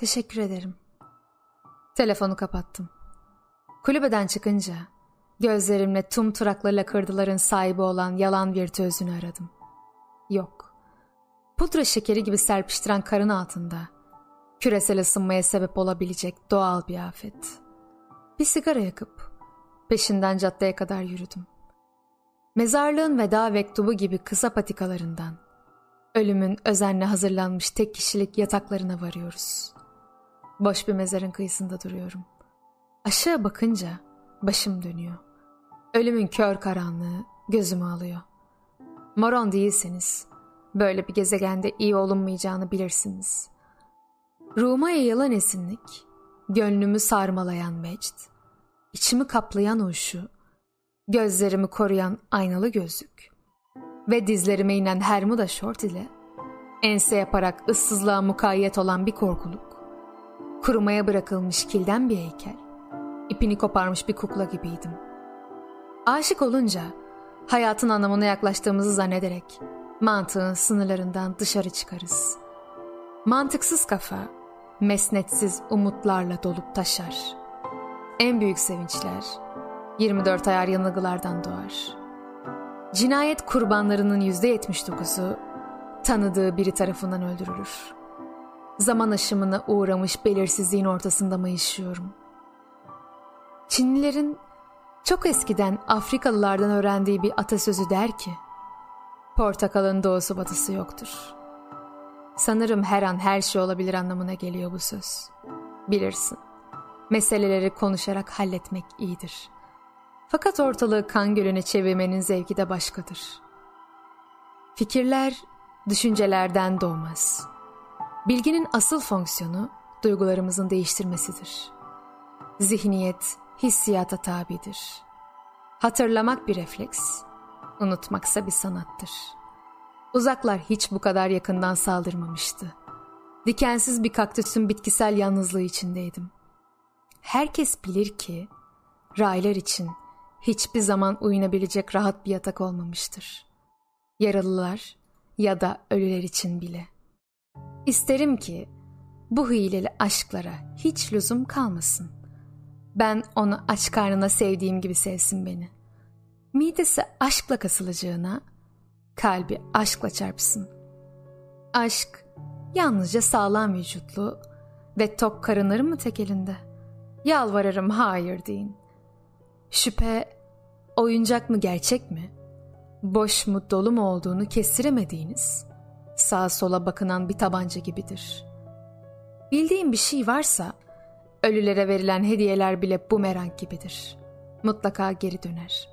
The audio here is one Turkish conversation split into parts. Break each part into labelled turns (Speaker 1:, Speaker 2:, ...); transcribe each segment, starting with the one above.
Speaker 1: Teşekkür ederim. Telefonu kapattım. Kulübeden çıkınca gözlerimle tüm turaklı lakırdıların sahibi olan yalan virtüözünü aradım. Yok. Pudra şekeri gibi serpiştiren karın altında küresel ısınmaya sebep olabilecek doğal bir afet. Bir sigara yakıp peşinden caddeye kadar yürüdüm. Mezarlığın veda mektubu gibi kısa patikalarından ölümün özenle hazırlanmış tek kişilik yataklarına varıyoruz. Boş bir mezarın kıyısında duruyorum. Aşağı bakınca başım dönüyor. Ölümün kör karanlığı gözümü alıyor. Moron değilseniz böyle bir gezegende iyi olunmayacağını bilirsiniz. Ruhuma yayılan esinlik, gönlümü sarmalayan mecd, içimi kaplayan uşu, gözlerimi koruyan aynalı gözlük ve dizlerime inen hermuda şort ile ense yaparak ıssızlığa mukayyet olan bir korkuluk, kurumaya bırakılmış kilden bir heykel, ipini koparmış bir kukla gibiydim. Aşık olunca hayatın anlamına yaklaştığımızı zannederek mantığın sınırlarından dışarı çıkarız. Mantıksız kafa, mesnetsiz umutlarla dolup taşar. En büyük sevinçler 24 ayar yanılgılardan doğar. Cinayet kurbanlarının %79'u tanıdığı biri tarafından öldürülür. Zaman aşımına uğramış belirsizliğin ortasında mı yaşıyorum? Çinlilerin çok eskiden Afrikalılardan öğrendiği bir atasözü der ki, portakalın doğusu batısı yoktur. Sanırım her an her şey olabilir anlamına geliyor bu söz. Bilirsin, meseleleri konuşarak halletmek iyidir. Fakat ortalığı kan gölüne çevirmenin zevki de başkadır. Fikirler düşüncelerden doğmaz. Bilginin asıl fonksiyonu duygularımızın değiştirmesidir. Zihniyet hissiyata tabidir. Hatırlamak bir refleks, unutmaksa bir sanattır. Uzaklar hiç bu kadar yakından saldırmamıştı. Dikensiz bir kaktüsün bitkisel yalnızlığı içindeydim. Herkes bilir ki raylar için hiçbir zaman uyunabilecek rahat bir yatak olmamıştır. Yaralılar ya da ölüler için bile. İsterim ki bu hileli aşklara hiç lüzum kalmasın. Ben onu aç karnına sevdiğim gibi sevsin beni. Midesi aşkla kasılacağına kalbi aşkla çarpsın. Aşk yalnızca sağlam vücutlu ve tok karınları mı tek elinde? Yalvarırım hayır deyin. Şüphe oyuncak mı gerçek mi? Boş mu dolu mu olduğunu kestiremediğiniz, sağa sola bakınan bir tabanca gibidir. Bildiğim bir şey varsa ölülere verilen hediyeler bile bumerang gibidir. Mutlaka geri döner.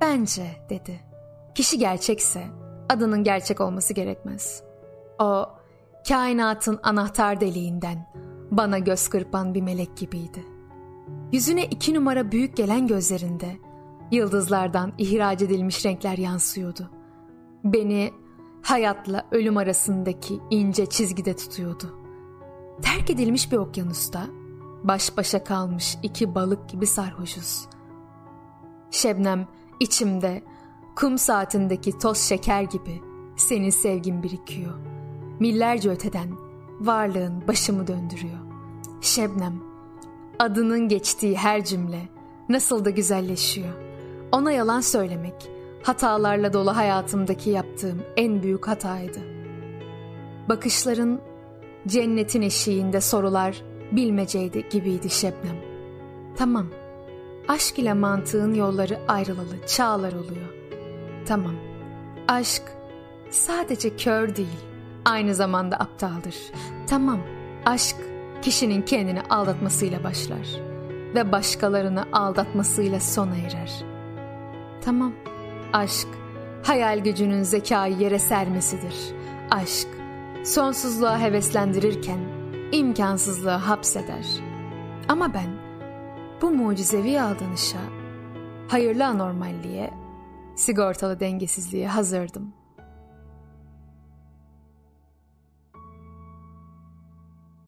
Speaker 1: Bence dedi. Kişi gerçekse adının gerçek olması gerekmez. O kainatın anahtar deliğinden bana göz kırpan bir melek gibiydi. Yüzüne iki numara büyük gelen gözlerinde yıldızlardan ihraç edilmiş renkler yansıyordu. Beni hayatla ölüm arasındaki ince çizgide tutuyordu. Terk edilmiş bir okyanusta baş başa kalmış iki balık gibi sarhoşuz. Şebnem içimde kum saatindeki toz şeker gibi senin sevgin birikiyor. Millerce öteden varlığın başımı döndürüyor. Şebnem adının geçtiği her cümle nasıl da güzelleşiyor. Ona yalan söylemek hatalarla dolu hayatımdaki yaptığım en büyük hataydı. Bakışların cennetin eşiğinde sorular bilmeceydi gibiydi Şebnem. Tamam, aşk ile mantığın yolları ayrılalı çağlar oluyor. Tamam, aşk sadece kör değil, aynı zamanda aptaldır. Tamam, aşk kişinin kendini aldatmasıyla başlar ve başkalarını aldatmasıyla sona erer. Tamam, aşk hayal gücünün zekayı yere sermesidir. Aşk sonsuzluğa heveslendirirken imkansızlığı hapseder. Ama ben bu mucizevi aldanışa, hayırlı anormalliğe, sigortalı dengesizliğe hazırdım.